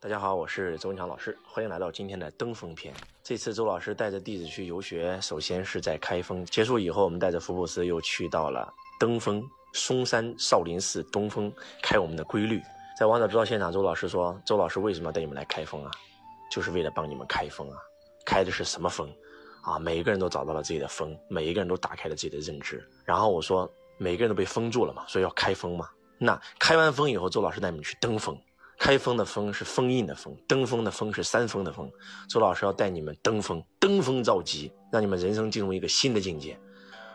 大家好，我是周文强老师，欢迎来到今天的登峰篇。这次周老师带着弟子去游学，首先是在开封，结束以后，我们带着福布斯又去到了登封嵩山少林寺东峰开我们的规律。在王者之道现场，周老师说：“周老师为什么要带你们来开封啊？就是为了帮你们开封啊！开的是什么封？啊，每一个人都找到了自己的封，每一个人都打开了自己的认知。然后我说，每个人都被封住了嘛，所以要开封嘛。那开完封以后，周老师带你们去登峰。”开封的封是封印的封，登峰的峰是山峰的峰。周老师要带你们登峰，登峰造极，让你们人生进入一个新的境界。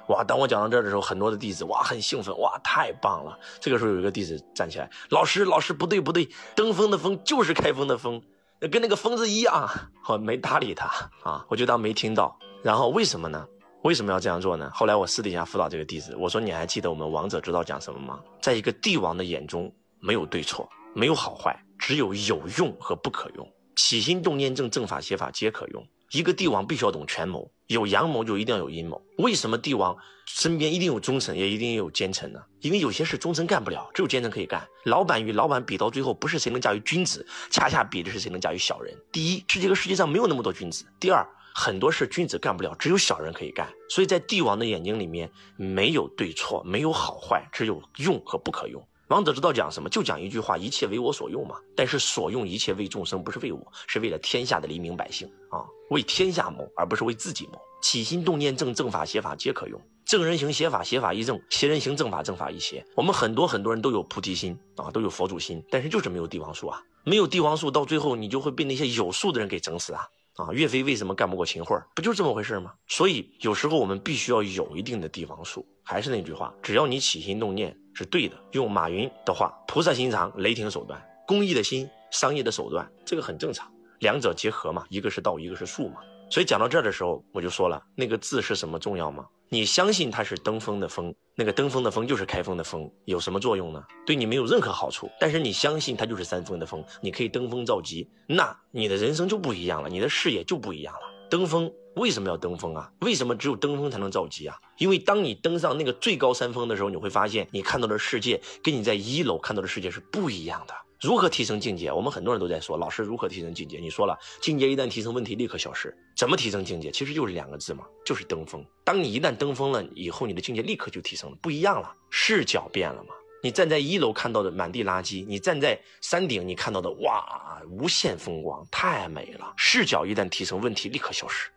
哇！当我讲到这儿的时候，很多的弟子哇很兴奋，哇太棒了。这个时候有一个弟子站起来，老师老师不对不对，登峰的峰就是开封的峰，跟那个疯子一样。好，没搭理他啊，我就当没听到。然后为什么呢？为什么要这样做呢？后来我私底下辅导这个弟子，我说你还记得我们王者之道讲什么吗？在一个帝王的眼中，没有对错。没有好坏，只有有用和不可用。起心动念正，正法邪法皆可用。一个帝王必须要懂权谋，有阳谋就一定要有阴谋。为什么帝王身边一定有忠臣，也一定有奸臣呢？因为有些事忠臣干不了，只有奸臣可以干。老板与老板比到最后，不是谁能驾驭君子，恰恰比的是谁能驾驭小人。第一，是这个世界上没有那么多君子；第二，很多事君子干不了，只有小人可以干。所以在帝王的眼睛里面，没有对错，没有好坏，只有用和不可用。王者之道讲什么？就讲一句话：一切为我所用嘛。但是所用一切为众生，不是为我，是为了天下的黎民百姓啊，为天下谋，而不是为自己谋。起心动念正，正法邪法皆可用。正人行邪法，邪法亦正；邪人行正法，正法亦邪。我们很多很多人都有菩提心啊，都有佛祖心，但是就是没有帝王术啊。没有帝王术，到最后你就会被那些有术的人给整死啊。啊，岳飞为什么干不过秦桧？不就是这么回事吗？所以有时候我们必须要有一定的帝王术。还是那句话，只要你起心动念是对的，用马云的话，菩萨心肠，雷霆手段，公益的心，商业的手段，这个很正常，两者结合嘛，一个是道，一个是术嘛。所以讲到这儿的时候，我就说了，那个字是什么重要吗？你相信它是登峰的峰，那个登峰的峰就是开封的峰，有什么作用呢？对你没有任何好处。但是你相信它就是三峰的峰，你可以登峰造极，那你的人生就不一样了，你的视野就不一样了。登峰为什么要登峰啊？为什么只有登峰才能造极啊？因为当你登上那个最高山峰的时候，你会发现你看到的世界跟你在一楼看到的世界是不一样的。如何提升境界？我们很多人都在说，老师如何提升境界？你说了，境界一旦提升，问题立刻消失。怎么提升境界？其实就是两个字嘛，就是登峰。当你一旦登峰了以后，你的境界立刻就提升了，不一样了，视角变了嘛。你站在一楼看到的满地垃圾，你站在山顶你看到的哇，无限风光，太美了。视角一旦提升，问题立刻消失；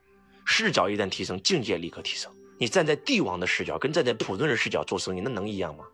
视角一旦提升，境界立刻提升。你站在帝王的视角，跟站在普通人视角做生意，那能一样吗？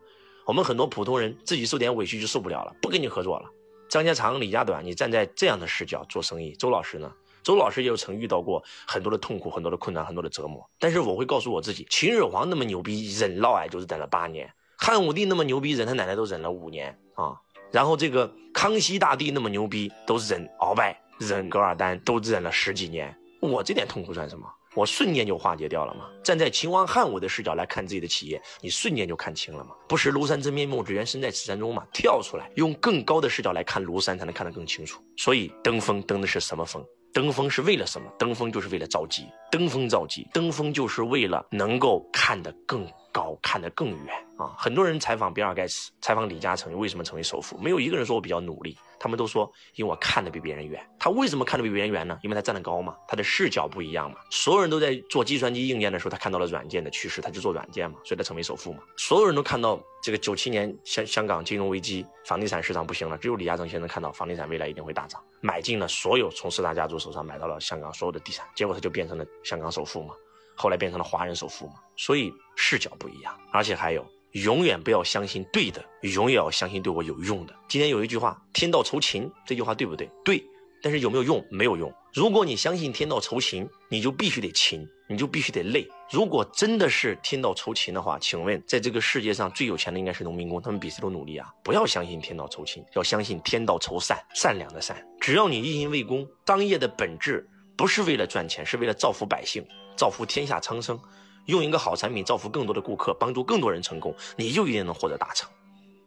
我们很多普通人自己受点委屈就受不了了，不跟你合作了。张家长李家短，你站在这样的视角做生意。周老师呢？周老师也有曾遇到过很多的痛苦、很多的困难、很多的折磨。但是我会告诉我自己，秦始皇那么牛逼，忍嫪毐就是忍了八年；汉武帝那么牛逼，忍他奶奶都忍了五年啊。然后这个康熙大帝那么牛逼，都忍鳌拜、忍噶尔丹，都忍了十几年。我这点痛苦算什么？我瞬间就化解掉了嘛！站在秦王汉武的视角来看自己的企业，你瞬间就看清了嘛！不识庐山真面目，只缘身在此山中嘛！跳出来，用更高的视角来看庐山，才能看得更清楚。所以登峰登的是什么峰？登峰是为了什么？登峰就是为了造极。登峰造极，登峰就是为了能够看得更高，看得更远啊！很多人采访比尔盖茨，采访李嘉诚，为什么成为首富？没有一个人说我比较努力。他们都说，因为我看得比别人远。他为什么看得比别人远呢？因为他站得高嘛，他的视角不一样嘛。所有人都在做计算机硬件的时候，他看到了软件的趋势，他就做软件嘛，所以他成为首富嘛。所有人都看到这个九七年香香港金融危机，房地产市场不行了，只有李嘉诚先生看到房地产未来一定会大涨，买进了所有从四大家族手上买到了香港所有的地产，结果他就变成了香港首富嘛，后来变成了华人首富嘛。所以视角不一样，而且还有。永远不要相信对的，永远要相信对我有用的。今天有一句话“天道酬勤”，这句话对不对？对，但是有没有用？没有用。如果你相信天道酬勤，你就必须得勤，你就必须得累。如果真的是天道酬勤的话，请问在这个世界上最有钱的应该是农民工，他们比谁都努力啊！不要相信天道酬勤，要相信天道酬善，善良的善。只要你一心为公，商业的本质不是为了赚钱，是为了造福百姓，造福天下苍生。用一个好产品造福更多的顾客，帮助更多人成功，你就一定能获得大成，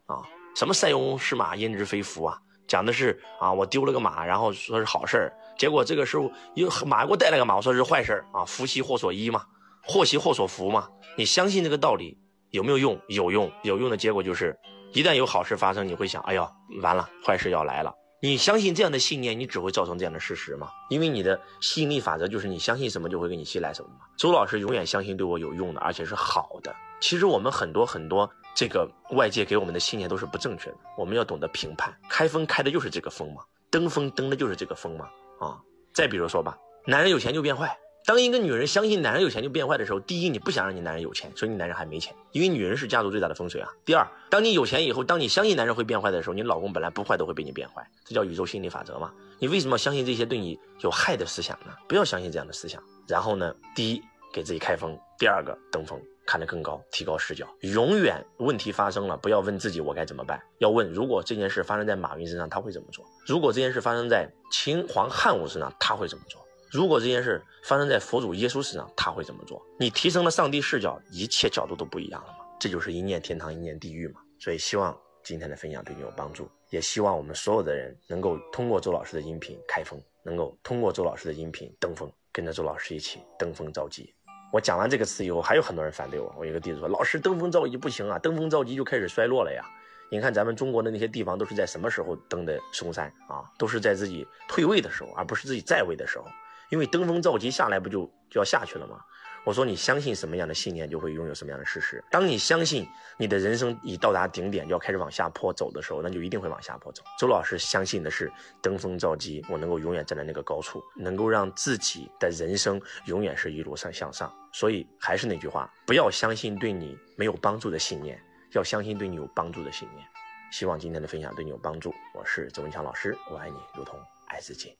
啊！什么塞翁失马焉知非福啊？讲的是啊，我丢了个马，然后说是好事儿，结果这个时候又马给我带了个马，我说是坏事儿啊！福兮祸所依嘛，祸兮祸所伏嘛。你相信这个道理有没有用？有用，有用的结果就是，一旦有好事发生，你会想，哎呦，完了，坏事要来了。你相信这样的信念，你只会造成这样的事实吗？因为你的吸引力法则就是你相信什么就会给你吸来什么嘛。周老师永远相信对我有用的，而且是好的。其实我们很多很多这个外界给我们的信念都是不正确的，我们要懂得评判。开封开的就是这个封嘛，登封登的就是这个封嘛。啊，再比如说吧，男人有钱就变坏。当一个女人相信男人有钱就变坏的时候，第一，你不想让你男人有钱，所以你男人还没钱，因为女人是家族最大的风水啊。第二，当你有钱以后，当你相信男人会变坏的时候，你老公本来不坏都会被你变坏，这叫宇宙心理法则嘛。你为什么要相信这些对你有害的思想呢？不要相信这样的思想。然后呢，第一，给自己开封；第二个，登峰，看得更高，提高视角。永远问题发生了，不要问自己我该怎么办，要问如果这件事发生在马云身上，他会怎么做？如果这件事发生在秦皇汉武身上，他会怎么做？如果这件事发生在佛祖耶稣身上，他会怎么做？你提升了上帝视角，一切角度都不一样了嘛？这就是一念天堂，一念地狱嘛。所以希望今天的分享对你有帮助，也希望我们所有的人能够通过周老师的音频开封，能够通过周老师的音频登峰，跟着周老师一起登峰造极。我讲完这个词以后，还有很多人反对我。我有个弟子说：“老师，登峰造极不行啊，登峰造极就开始衰落了呀。你看咱们中国的那些地方都是在什么时候登的嵩山啊？都是在自己退位的时候，而不是自己在位的时候。”因为登峰造极下来不就就要下去了吗？我说你相信什么样的信念，就会拥有什么样的事实。当你相信你的人生已到达顶点，就要开始往下坡走的时候，那就一定会往下坡走。周老师相信的是登峰造极，我能够永远站在那个高处，能够让自己的人生永远是一路上向上。所以还是那句话，不要相信对你没有帮助的信念，要相信对你有帮助的信念。希望今天的分享对你有帮助。我是周文强老师，我爱你如同爱自己。